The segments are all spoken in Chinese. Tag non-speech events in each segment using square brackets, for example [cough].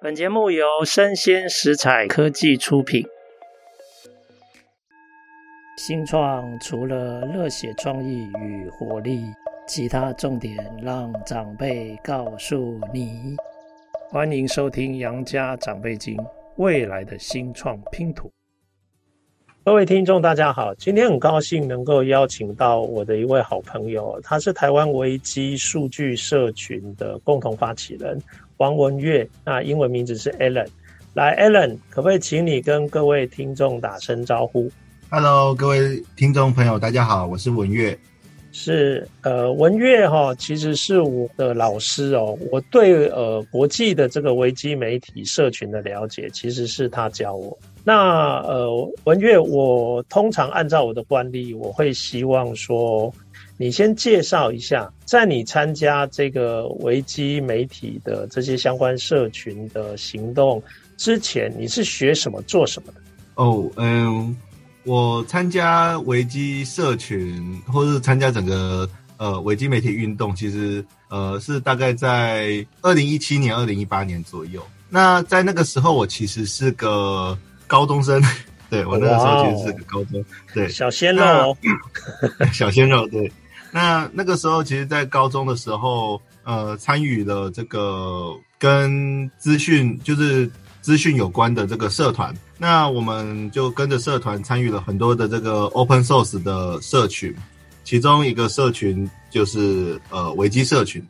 本节目由生鲜食材科技出品。新创除了热血创意与活力，其他重点让长辈告诉你。欢迎收听《杨家长辈经》，未来的新创拼图。各位听众，大家好，今天很高兴能够邀请到我的一位好朋友，他是台湾维基数据社群的共同发起人。王文月，那英文名字是 Alan。来，Alan，可不可以请你跟各位听众打声招呼？Hello，各位听众朋友，大家好，我是文月。是，呃，文月哈，其实是我的老师哦。我对呃国际的这个维基媒体社群的了解，其实是他教我。那呃，文月，我通常按照我的惯例，我会希望说。你先介绍一下，在你参加这个维基媒体的这些相关社群的行动之前，你是学什么、做什么的？哦，嗯，我参加维基社群，或是参加整个呃维基媒体运动，其实呃是大概在二零一七年、二零一八年左右。那在那个时候，我其实是个高中生。[laughs] 对，我那个时候其实是个高中，对，小鲜肉哦，[laughs] 小鲜肉，对。那那个时候，其实，在高中的时候，呃，参与了这个跟资讯，就是资讯有关的这个社团。那我们就跟着社团参与了很多的这个 open source 的社群，其中一个社群就是呃维基社群。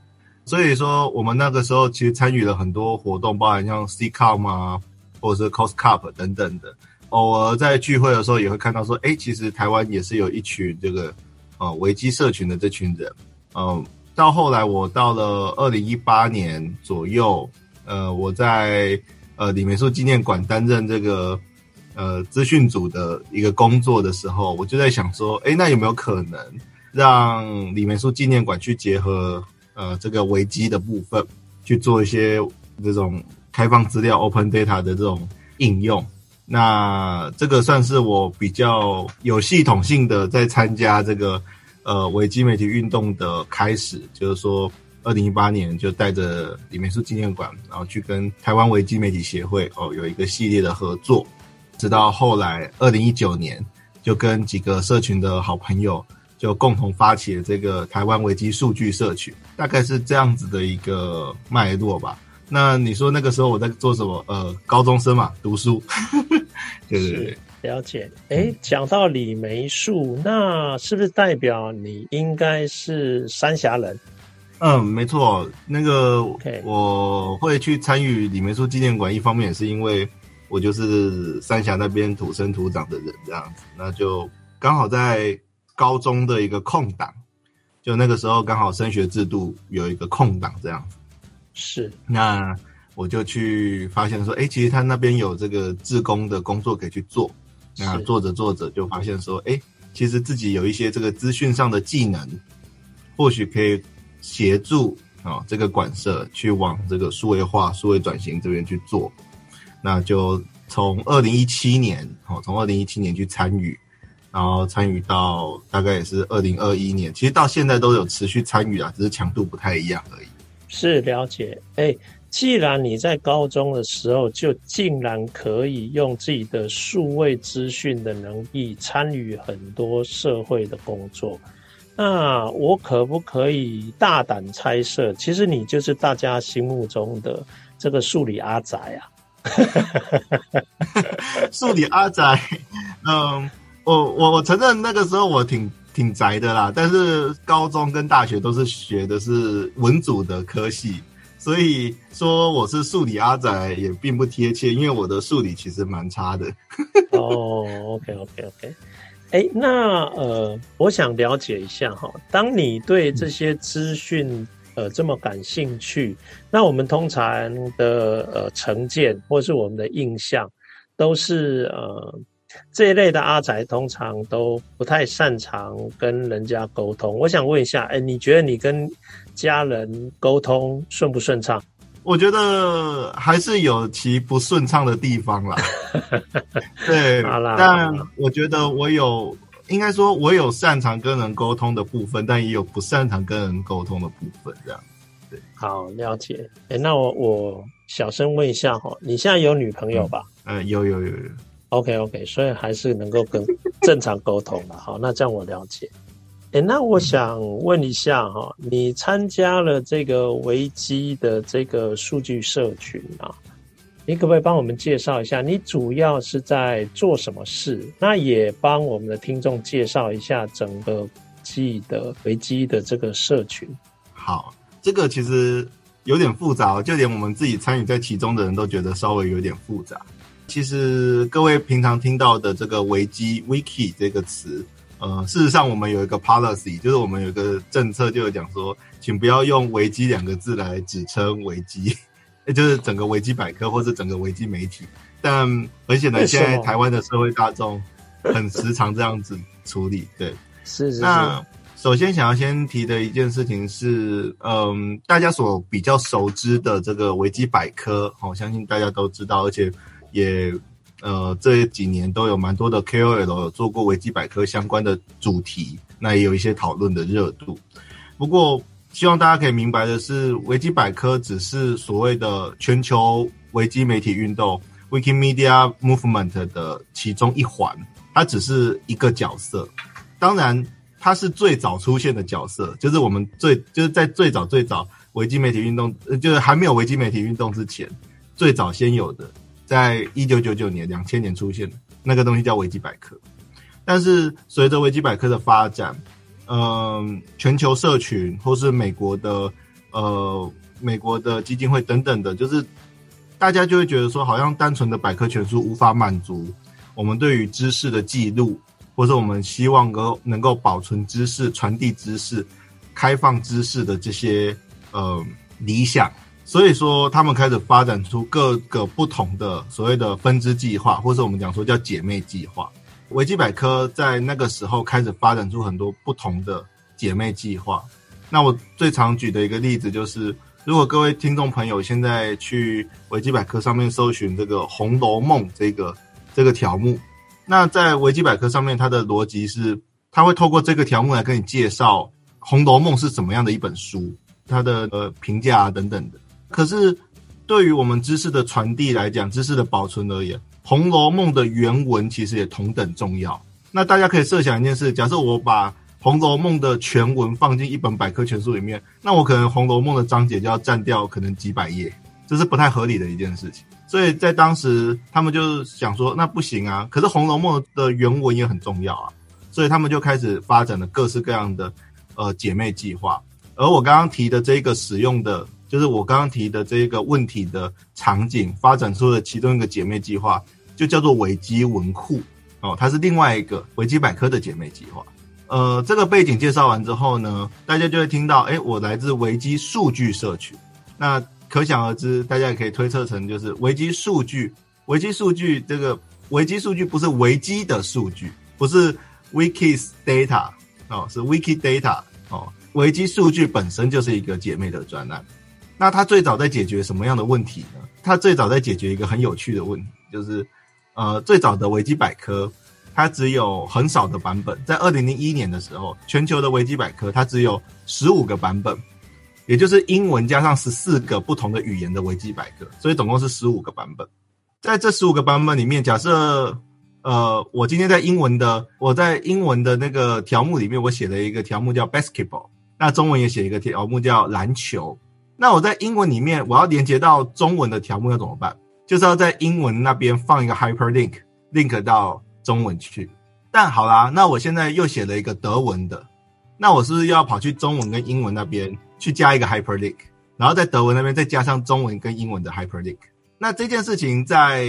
所以说，我们那个时候其实参与了很多活动，包含像 CCOM 啊，或者是 COSSCUP 等等的。偶尔在聚会的时候，也会看到说，哎，其实台湾也是有一群这个。呃，维基社群的这群人，嗯、呃，到后来我到了二零一八年左右，呃，我在呃李梅树纪念馆担任这个呃资讯组的一个工作的时候，我就在想说，诶，那有没有可能让李梅树纪念馆去结合呃这个维基的部分，去做一些这种开放资料 （open data） 的这种应用？那这个算是我比较有系统性的在参加这个呃维基媒体运动的开始，就是说二零一八年就带着李梅树纪念馆，然后去跟台湾维基媒体协会哦有一个系列的合作，直到后来二零一九年就跟几个社群的好朋友就共同发起了这个台湾维基数据社群，大概是这样子的一个脉络吧。那你说那个时候我在做什么？呃，高中生嘛，读书。[laughs] 对对对，了解。诶，讲到李梅树，那是不是代表你应该是三峡人？嗯，没错。那个我会去参与李梅树纪念馆，一方面也是因为我就是三峡那边土生土长的人，这样子。那就刚好在高中的一个空档，就那个时候刚好升学制度有一个空档，这样子。是，那我就去发现说，哎，其实他那边有这个自工的工作可以去做。那做着做着就发现说，哎，其实自己有一些这个资讯上的技能，或许可以协助啊、哦、这个馆舍去往这个数位化、数位转型这边去做。那就从二零一七年，哦，从二零一七年去参与，然后参与到大概也是二零二一年，其实到现在都有持续参与啊，只是强度不太一样而已。是了解，哎，既然你在高中的时候就竟然可以用自己的数位资讯的能力参与很多社会的工作，那我可不可以大胆猜测，其实你就是大家心目中的这个数理阿宅啊？[laughs] 数理阿宅，嗯，我我我承认那个时候我挺。挺宅的啦，但是高中跟大学都是学的是文组的科系，所以说我是数理阿宅也并不贴切，因为我的数理其实蛮差的。[laughs] 哦，OK OK OK，哎，那呃，我想了解一下哈，当你对这些资讯呃这么感兴趣，那我们通常的呃成见或是我们的印象都是呃。这一类的阿宅通常都不太擅长跟人家沟通。我想问一下，哎，你觉得你跟家人沟通顺不顺畅？我觉得还是有其不顺畅的地方啦。[laughs] 对，但我觉得我有，应该说我有擅长跟人沟通的部分，但也有不擅长跟人沟通的部分，这样。对，好，了解。哎，那我我小声问一下哈，你现在有女朋友吧？嗯，有有有有。OK OK，所以还是能够跟正常沟通的。[laughs] 好，那这样我了解。哎，那我想问一下哈，你参加了这个维基的这个数据社群啊，你可不可以帮我们介绍一下，你主要是在做什么事？那也帮我们的听众介绍一下整个记的维基的这个社群。好，这个其实。有点复杂，就连我们自己参与在其中的人都觉得稍微有点复杂。其实各位平常听到的这个维基 （wiki） 这个词，呃，事实上我们有一个 policy，就是我们有一个政策，就有讲说，请不要用“维基”两个字来指称维基，也 [laughs] 就是整个维基百科或是整个维基媒体。但很显然，现在台湾的社会大众很时常这样子处理。对，是是是。那首先想要先提的一件事情是，嗯，大家所比较熟知的这个维基百科，我相信大家都知道，而且也呃这几年都有蛮多的 KOL 有做过维基百科相关的主题，那也有一些讨论的热度。不过，希望大家可以明白的是，维基百科只是所谓的全球维基媒体运动 （Wikimedia Movement） 的其中一环，它只是一个角色，当然。它是最早出现的角色，就是我们最就是在最早最早维基媒体运动，就是还没有维基媒体运动之前，最早先有的，在一九九九年、两千年出现的那个东西叫维基百科。但是随着维基百科的发展，嗯、全球社群或是美国的呃美国的基金会等等的，就是大家就会觉得说，好像单纯的百科全书无法满足我们对于知识的记录。或者我们希望能够能够保存知识、传递知识、开放知识的这些呃理想，所以说他们开始发展出各个不同的所谓的分支计划，或者我们讲说叫姐妹计划。维基百科在那个时候开始发展出很多不同的姐妹计划。那我最常举的一个例子就是，如果各位听众朋友现在去维基百科上面搜寻这个《红楼梦》这个这个条目。那在维基百科上面，它的逻辑是，它会透过这个条目来跟你介绍《红楼梦》是什么样的一本书，它的呃评价啊等等的。可是对于我们知识的传递来讲，知识的保存而言，《红楼梦》的原文其实也同等重要。那大家可以设想一件事：假设我把《红楼梦》的全文放进一本百科全书里面，那我可能《红楼梦》的章节就要占掉可能几百页，这是不太合理的一件事情。所以在当时，他们就想说，那不行啊。可是《红楼梦》的原文也很重要啊，所以他们就开始发展了各式各样的呃姐妹计划。而我刚刚提的这个使用的，就是我刚刚提的这个问题的场景，发展出了其中一个姐妹计划，就叫做维基文库哦，它是另外一个维基百科的姐妹计划。呃，这个背景介绍完之后呢，大家就会听到，哎，我来自维基数据社群，那。可想而知，大家也可以推测成就是维基数据。维基数据这个维基数据不是维基的数据，不是 Wiki's data 哦，是 Wikidata 哦。维基数据本身就是一个姐妹的专案。那它最早在解决什么样的问题呢？它最早在解决一个很有趣的问题，就是呃，最早的维基百科它只有很少的版本。在二零零一年的时候，全球的维基百科它只有十五个版本。也就是英文加上十四个不同的语言的维基百科，所以总共是十五个版本。在这十五个版本里面，假设呃，我今天在英文的我在英文的那个条目里面，我写了一个条目叫 basketball，那中文也写一个条目叫篮球。那我在英文里面，我要连接到中文的条目要怎么办？就是要在英文那边放一个 hyperlink，link 到中文去。但好啦，那我现在又写了一个德文的，那我是不是要跑去中文跟英文那边？去加一个 hyperlink，然后在德文那边再加上中文跟英文的 hyperlink。那这件事情在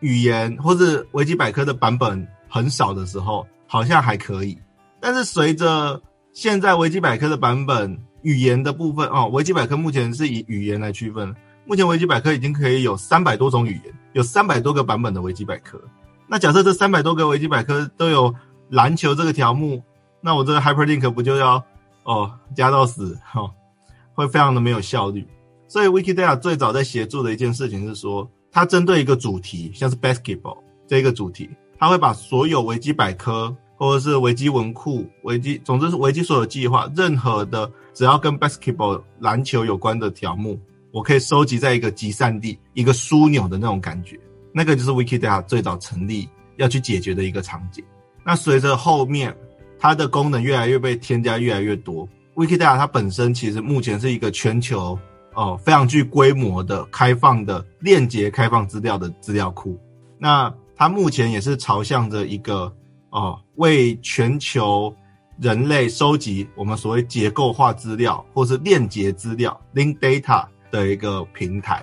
语言或是维基百科的版本很少的时候，好像还可以。但是随着现在维基百科的版本语言的部分哦，维基百科目前是以语言来区分。目前维基百科已经可以有三百多种语言，有三百多个版本的维基百科。那假设这三百多个维基百科都有篮球这个条目，那我这个 hyperlink 不就要？哦，加到死，哦，会非常的没有效率。所以，Wikidata 最早在协助的一件事情是说，它针对一个主题，像是 basketball 这一个主题，它会把所有维基百科或者是维基文库、维基，总之是维基所有计划，任何的只要跟 basketball 篮球有关的条目，我可以收集在一个集散地，一个枢纽的那种感觉。那个就是 Wikidata 最早成立要去解决的一个场景。那随着后面它的功能越来越被添加越来越多，Wikidata 它本身其实目前是一个全球哦非常具规模的开放的链接开放资料的资料库。那它目前也是朝向着一个哦为全球人类收集我们所谓结构化资料或是链接资料 （link data） 的一个平台。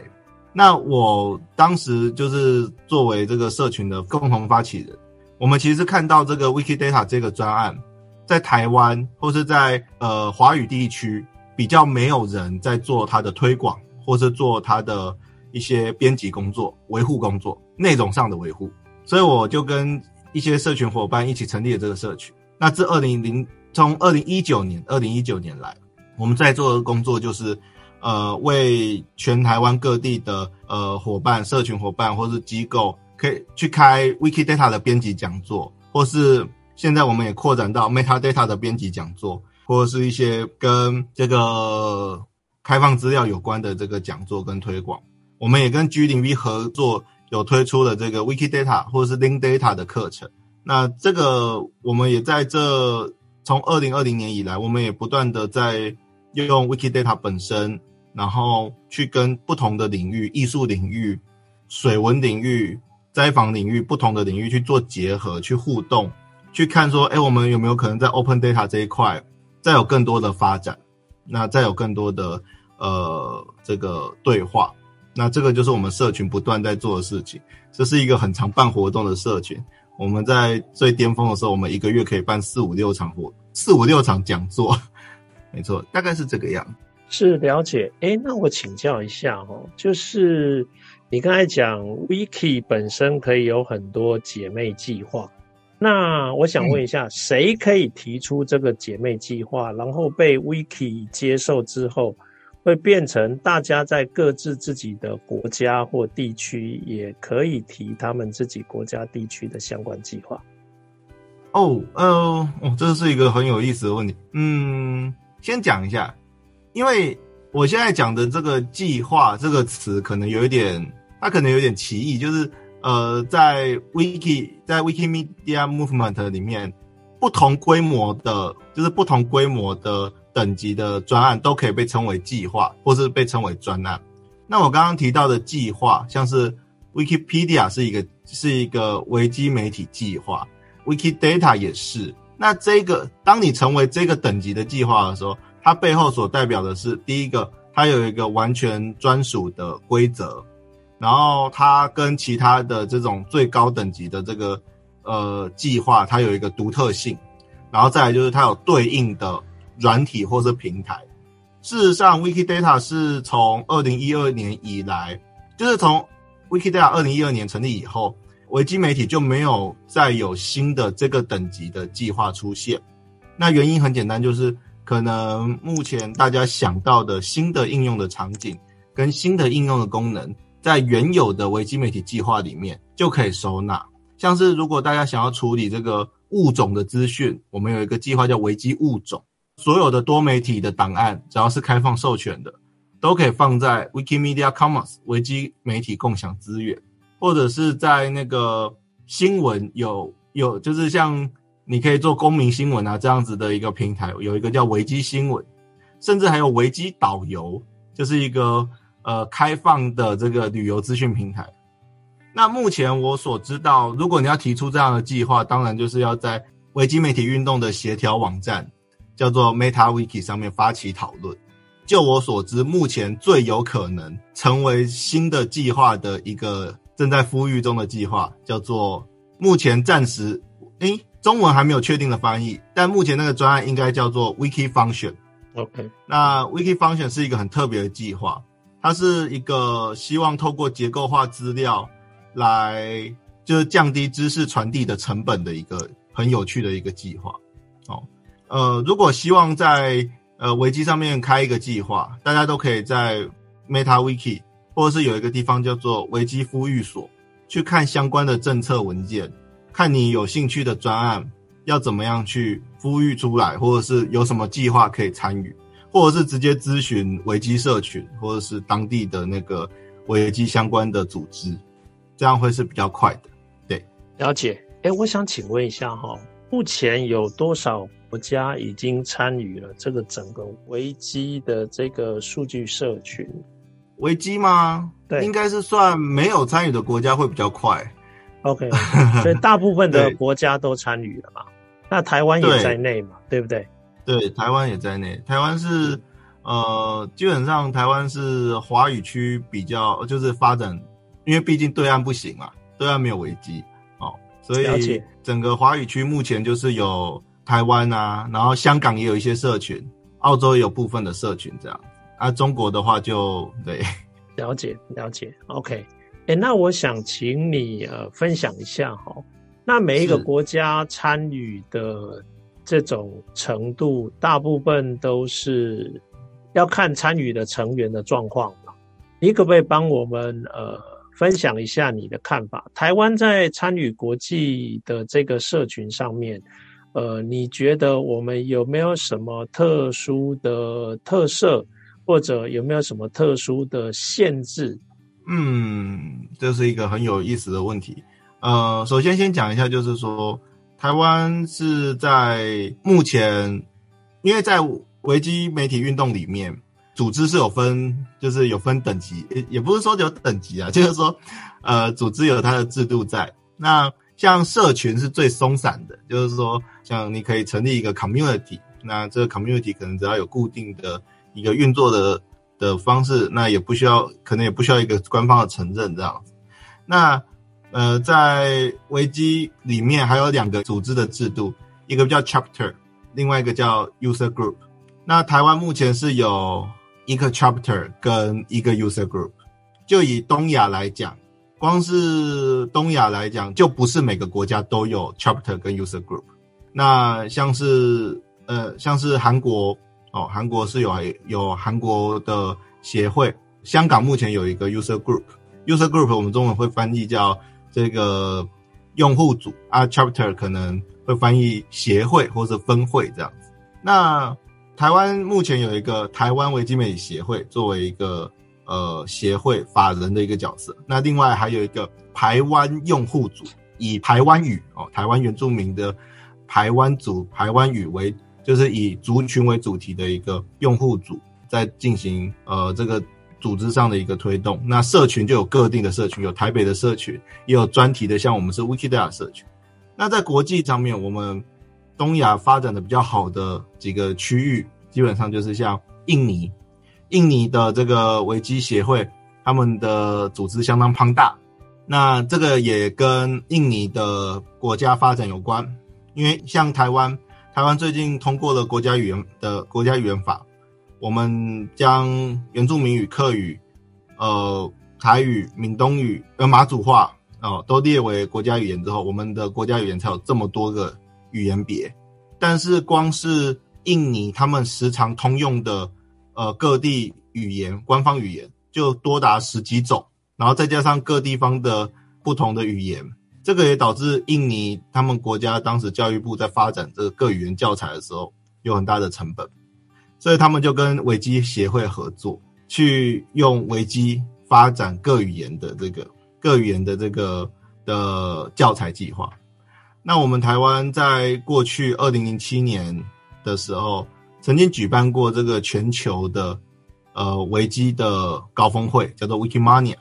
那我当时就是作为这个社群的共同发起人。我们其实看到这个 Wikidata 这个专案，在台湾或是在呃华语地区比较没有人在做它的推广，或是做它的一些编辑工作、维护工作、内容上的维护，所以我就跟一些社群伙伴一起成立了这个社群。那自二零零从二零一九年二零一九年来，我们在做的工作就是呃为全台湾各地的呃伙伴、社群伙伴或是机构。可以去开 Wikidata 的编辑讲座，或是现在我们也扩展到 Metadata 的编辑讲座，或是一些跟这个开放资料有关的这个讲座跟推广。我们也跟 G0V 合作，有推出了这个 Wikidata 或者是 Link Data 的课程。那这个我们也在这从二零二零年以来，我们也不断的在用 Wikidata 本身，然后去跟不同的领域，艺术领域、水文领域。灾防领域不同的领域去做结合，去互动，去看说，哎，我们有没有可能在 Open Data 这一块再有更多的发展？那再有更多的呃这个对话，那这个就是我们社群不断在做的事情。这是一个很常办活动的社群。我们在最巅峰的时候，我们一个月可以办四五六场活，四五六场讲座，[laughs] 没错，大概是这个样。是了解。哎，那我请教一下哦，就是。你刚才讲 Wiki 本身可以有很多姐妹计划，那我想问一下，谁可以提出这个姐妹计划，然后被 Wiki 接受之后，会变成大家在各自自己的国家或地区也可以提他们自己国家地区的相关计划？哦，呃，哦，这是一个很有意思的问题。嗯，先讲一下，因为我现在讲的这个“计划”这个词可能有一点。它可能有点歧义，就是呃，在 Wiki 在 Wikimedia Movement 里面，不同规模的，就是不同规模的等级的专案都可以被称为计划，或是被称为专案。那我刚刚提到的计划，像是 Wikipedia 是一个是一个维基媒体计划，Wikidata 也是。那这个当你成为这个等级的计划的时候，它背后所代表的是第一个，它有一个完全专属的规则。然后它跟其他的这种最高等级的这个呃计划，它有一个独特性，然后再来就是它有对应的软体或是平台。事实上，Wikidata 是从二零一二年以来，就是从 Wikidata 二零一二年成立以后，维基媒体就没有再有新的这个等级的计划出现。那原因很简单，就是可能目前大家想到的新的应用的场景跟新的应用的功能。在原有的维基媒体计划里面就可以收纳，像是如果大家想要处理这个物种的资讯，我们有一个计划叫维基物种，所有的多媒体的档案只要是开放授权的，都可以放在 Wikimedia Commons 维基媒体共享资源，或者是在那个新闻有有就是像你可以做公民新闻啊这样子的一个平台，有一个叫维基新闻，甚至还有维基导游，就是一个。呃，开放的这个旅游资讯平台。那目前我所知道，如果你要提出这样的计划，当然就是要在维基媒体运动的协调网站，叫做 MetaWiki 上面发起讨论。就我所知，目前最有可能成为新的计划的一个正在孵育中的计划，叫做目前暂时，诶，中文还没有确定的翻译，但目前那个专案应该叫做 Wiki Function。OK，那 Wiki Function 是一个很特别的计划。它是一个希望透过结构化资料来就是降低知识传递的成本的一个很有趣的一个计划。哦，呃，如果希望在呃维基上面开一个计划，大家都可以在 MetaWiki 或者是有一个地方叫做维基孵育所去看相关的政策文件，看你有兴趣的专案要怎么样去孵育出来，或者是有什么计划可以参与。或者是直接咨询维基社群，或者是当地的那个维基相关的组织，这样会是比较快的。对，了解。哎、我想请问一下哈，目前有多少国家已经参与了这个整个危机的这个数据社群？危机吗？对，应该是算没有参与的国家会比较快。OK，[laughs] 所以大部分的国家都参与了嘛？那台湾也在内嘛？对，对不对？对，台湾也在内。台湾是呃，基本上台湾是华语区比较就是发展，因为毕竟对岸不行嘛，对岸没有危机哦，所以整个华语区目前就是有台湾啊，然后香港也有一些社群，澳洲也有部分的社群这样。啊，中国的话就对，[laughs] 了解了解。OK，哎，那我想请你呃分享一下哈，那每一个国家参与的。这种程度，大部分都是要看参与的成员的状况嘛。你可不可以帮我们呃分享一下你的看法？台湾在参与国际的这个社群上面，呃，你觉得我们有没有什么特殊的特色，或者有没有什么特殊的限制？嗯，这是一个很有意思的问题。呃，首先先讲一下，就是说。台湾是在目前，因为在维基媒体运动里面，组织是有分，就是有分等级，也也不是说有等级啊，就是说，呃，组织有它的制度在。那像社群是最松散的，就是说，像你可以成立一个 community，那这个 community 可能只要有固定的一个运作的的方式，那也不需要，可能也不需要一个官方的承认这样子。那呃，在危机里面还有两个组织的制度，一个叫 chapter，另外一个叫 user group。那台湾目前是有一个 chapter 跟一个 user group。就以东亚来讲，光是东亚来讲，就不是每个国家都有 chapter 跟 user group。那像是呃，像是韩国哦，韩国是有有韩国的协会。香港目前有一个 user group，user group 我们中文会翻译叫。这个用户组啊，chapter 可能会翻译协会或者分会这样子。那台湾目前有一个台湾维基媒体协会，作为一个呃协会法人的一个角色。那另外还有一个台湾用户组，以台湾语哦，台湾原住民的台湾族台湾语为，就是以族群为主题的一个用户组，在进行呃这个。组织上的一个推动，那社群就有各地的社群，有台北的社群，也有专题的，像我们是 Wikidata 社群。那在国际上面，我们东亚发展的比较好的几个区域，基本上就是像印尼，印尼的这个维基协会，他们的组织相当庞大。那这个也跟印尼的国家发展有关，因为像台湾，台湾最近通过了国家语言的国家语言法。我们将原住民语、客语、呃台语、闽东语、呃马祖话哦、都列为国家语言之后，我们的国家语言才有这么多个语言别。但是光是印尼他们时常通用的呃各地语言、官方语言就多达十几种，然后再加上各地方的不同的语言，这个也导致印尼他们国家当时教育部在发展这个各语言教材的时候有很大的成本。所以他们就跟维基协会合作，去用维基发展各语言的这个各语言的这个的教材计划。那我们台湾在过去二零零七年的时候，曾经举办过这个全球的呃维基的高峰会，叫做 Wikimania。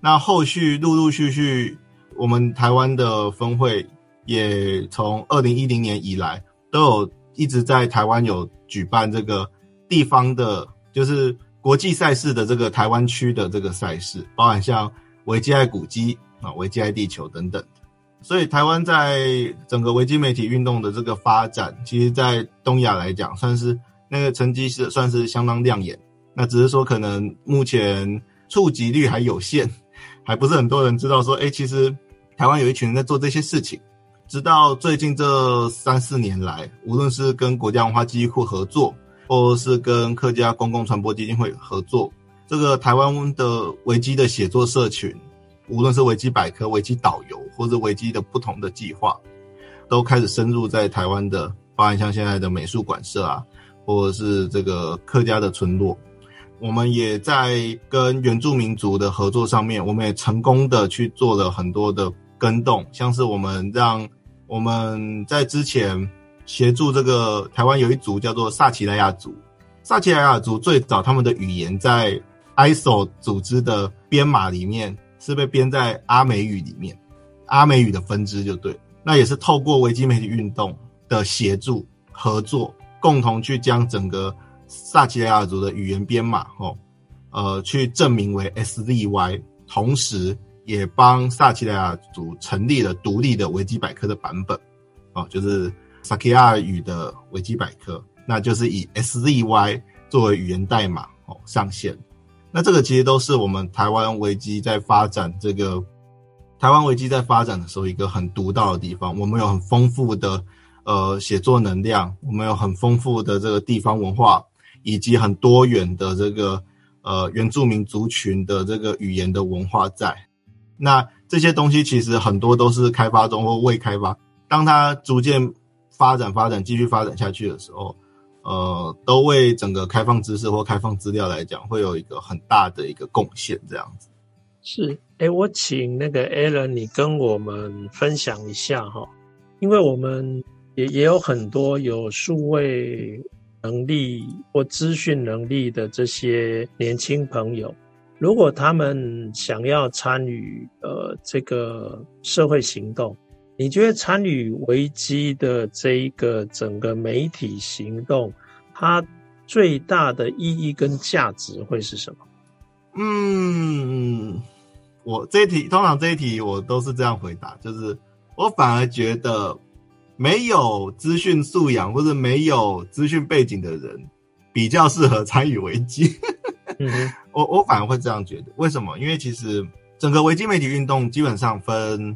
那后续陆陆续续，我们台湾的峰会也从二零一零年以来，都有一直在台湾有举办这个。地方的，就是国际赛事的这个台湾区的这个赛事，包含像维基爱古迹啊、维基爱地球等等。所以台湾在整个维基媒体运动的这个发展，其实，在东亚来讲，算是那个成绩是算是相当亮眼。那只是说，可能目前触及率还有限，还不是很多人知道说，哎，其实台湾有一群人在做这些事情。直到最近这三四年来，无论是跟国家文化记忆库合作。或是跟客家公共传播基金会合作，这个台湾的维基的写作社群，无论是维基百科、维基导游，或者维基的不同的计划，都开始深入在台湾的，包含像现在的美术馆社啊，或者是这个客家的村落。我们也在跟原住民族的合作上面，我们也成功的去做了很多的更动，像是我们让我们在之前协助这个台湾有一族叫做萨奇莱亚族，萨奇莱亚族最早他们的语言在 ISO 组织的编码里面是被编在阿美语里面，阿美语的分支就对，那也是透过维基媒体运动的协助合作，共同去将整个。萨奇雷亚族的语言编码，哦，呃，去证明为 SZY，同时也帮萨奇雷亚族成立了独立的维基百科的版本，哦，就是萨奇亚语的维基百科，那就是以 SZY 作为语言代码，哦，上线。那这个其实都是我们台湾危机在发展这个台湾危机在发展的时候一个很独到的地方，我们有很丰富的呃写作能量，我们有很丰富的这个地方文化。以及很多元的这个呃原住民族群的这个语言的文化在，那这些东西其实很多都是开发中或未开发，当它逐渐发展发展继续发展下去的时候，呃，都为整个开放知识或开放资料来讲，会有一个很大的一个贡献。这样子是，哎，我请那个 Alan，你跟我们分享一下哈，因为我们也也有很多有数位。能力或资讯能力的这些年轻朋友，如果他们想要参与呃这个社会行动，你觉得参与维基的这一个整个媒体行动，它最大的意义跟价值会是什么？嗯，我这一题通常这一题我都是这样回答，就是我反而觉得。没有资讯素养或者没有资讯背景的人，比较适合参与维基。[laughs] 我我反而会这样觉得，为什么？因为其实整个维基媒体运动基本上分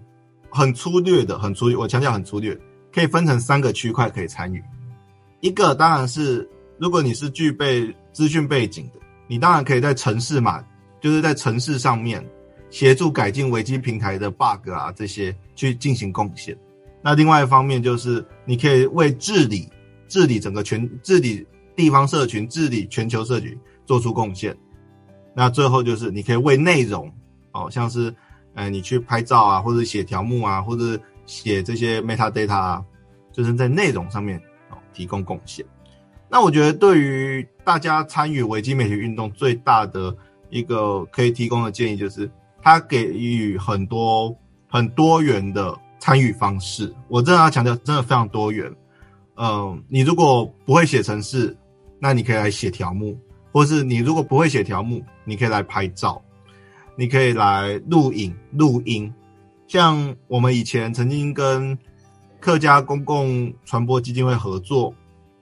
很粗略的，很粗略，我强调很粗略，可以分成三个区块可以参与。一个当然是如果你是具备资讯背景的，你当然可以在城市嘛，就是在城市上面协助改进维基平台的 bug 啊这些去进行贡献。那另外一方面就是，你可以为治理、治理整个全、治理地方社群、治理全球社群做出贡献。那最后就是，你可以为内容，哦，像是，呃，你去拍照啊，或者写条目啊，或者写这些 metadata 啊，就是在内容上面哦提供贡献。那我觉得，对于大家参与维基媒体运动最大的一个可以提供的建议，就是它给予很多很多元的。参与方式，我真的要强调，真的非常多元。嗯、你如果不会写程式，那你可以来写条目；或是你如果不会写条目，你可以来拍照，你可以来录影、录音。像我们以前曾经跟客家公共传播基金会合作，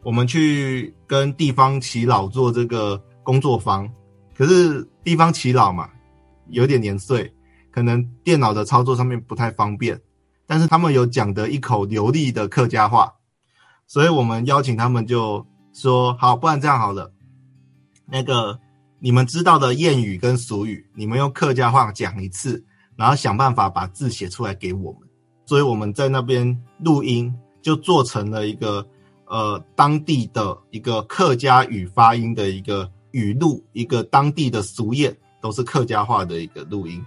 我们去跟地方耆老做这个工作坊。可是地方耆老嘛，有点年岁，可能电脑的操作上面不太方便。但是他们有讲得一口流利的客家话，所以我们邀请他们就说好，不然这样好了，那个你们知道的谚语跟俗语，你们用客家话讲一次，然后想办法把字写出来给我们。所以我们在那边录音，就做成了一个呃当地的一个客家语发音的一个语录，一个当地的俗谚，都是客家话的一个录音。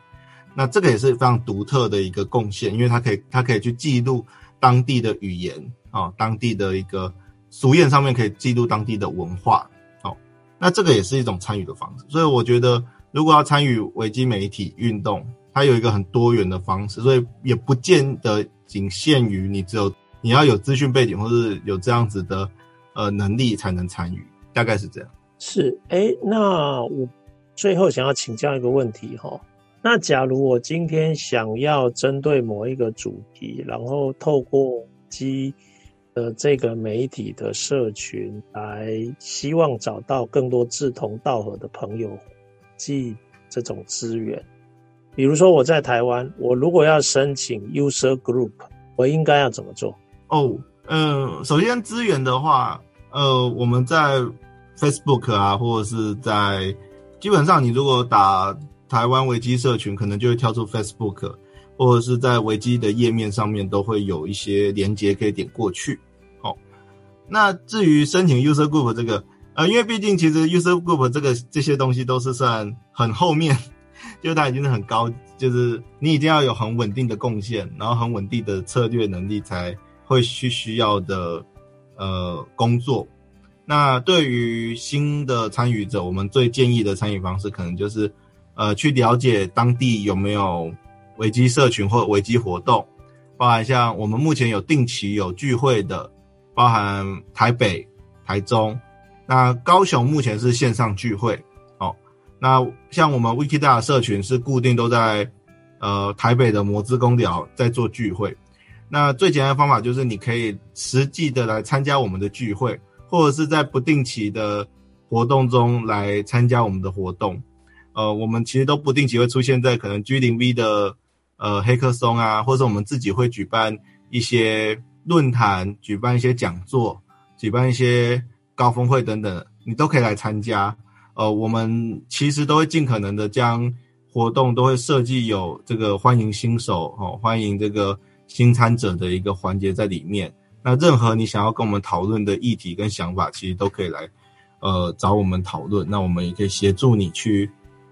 那这个也是非常独特的一个贡献，因为它可以，它可以去记录当地的语言啊、哦，当地的一个俗谚上面可以记录当地的文化。那这个也是一种参与的方式，所以我觉得，如果要参与维基媒体运动，它有一个很多元的方式，所以也不见得仅限于你只有你要有资讯背景或是有这样子的呃能力才能参与，大概是这样。是，哎，那我最后想要请教一个问题哈。那假如我今天想要针对某一个主题，然后透过基的这个媒体的社群来，希望找到更多志同道合的朋友，即这种资源。比如说我在台湾，我如果要申请 user group，我应该要怎么做？哦，嗯，首先资源的话，呃，我们在 Facebook 啊，或者是在基本上你如果打。台湾维基社群可能就会跳出 Facebook，或者是在维基的页面上面都会有一些连接可以点过去。那至于申请 user group 这个，呃，因为毕竟其实 user group 这个这些东西都是算很后面，[laughs] 就它已经是很高，就是你一定要有很稳定的贡献，然后很稳定的策略能力才会去需要的呃工作。那对于新的参与者，我们最建议的参与方式，可能就是呃去了解当地有没有危机社群或危机活动，包含像我们目前有定期有聚会的。包含台北、台中，那高雄目前是线上聚会哦。那像我们 Wikidata 社群是固定都在呃台北的摩资工寮在做聚会。那最简单的方法就是你可以实际的来参加我们的聚会，或者是在不定期的活动中来参加我们的活动。呃，我们其实都不定期会出现在可能 G0V 的呃黑客松啊，或者我们自己会举办一些。论坛举办一些讲座，举办一些高峰会等等，你都可以来参加。呃，我们其实都会尽可能的将活动都会设计有这个欢迎新手哦，欢迎这个新参者的一个环节在里面。那任何你想要跟我们讨论的议题跟想法，其实都可以来呃找我们讨论。那我们也可以协助你去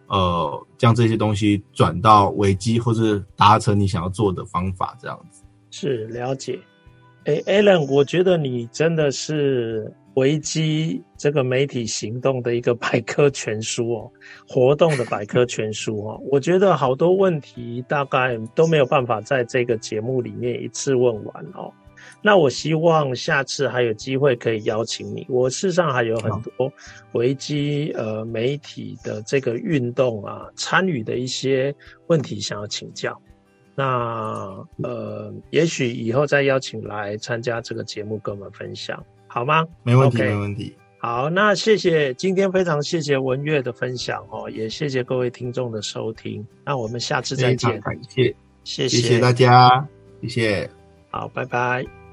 呃将这些东西转到危机，或是达成你想要做的方法，这样子。是，了解。哎，Alan，我觉得你真的是危机这个媒体行动的一个百科全书哦，活动的百科全书哦。我觉得好多问题大概都没有办法在这个节目里面一次问完哦。那我希望下次还有机会可以邀请你。我事实上还有很多危机呃媒体的这个运动啊，参与的一些问题想要请教。那呃，也许以后再邀请来参加这个节目，跟我们分享，好吗？没问题，okay. 没问题。好，那谢谢今天非常谢谢文月的分享哦，也谢谢各位听众的收听。那我们下次再见，感谢，谢谢大家，谢谢，好，拜拜。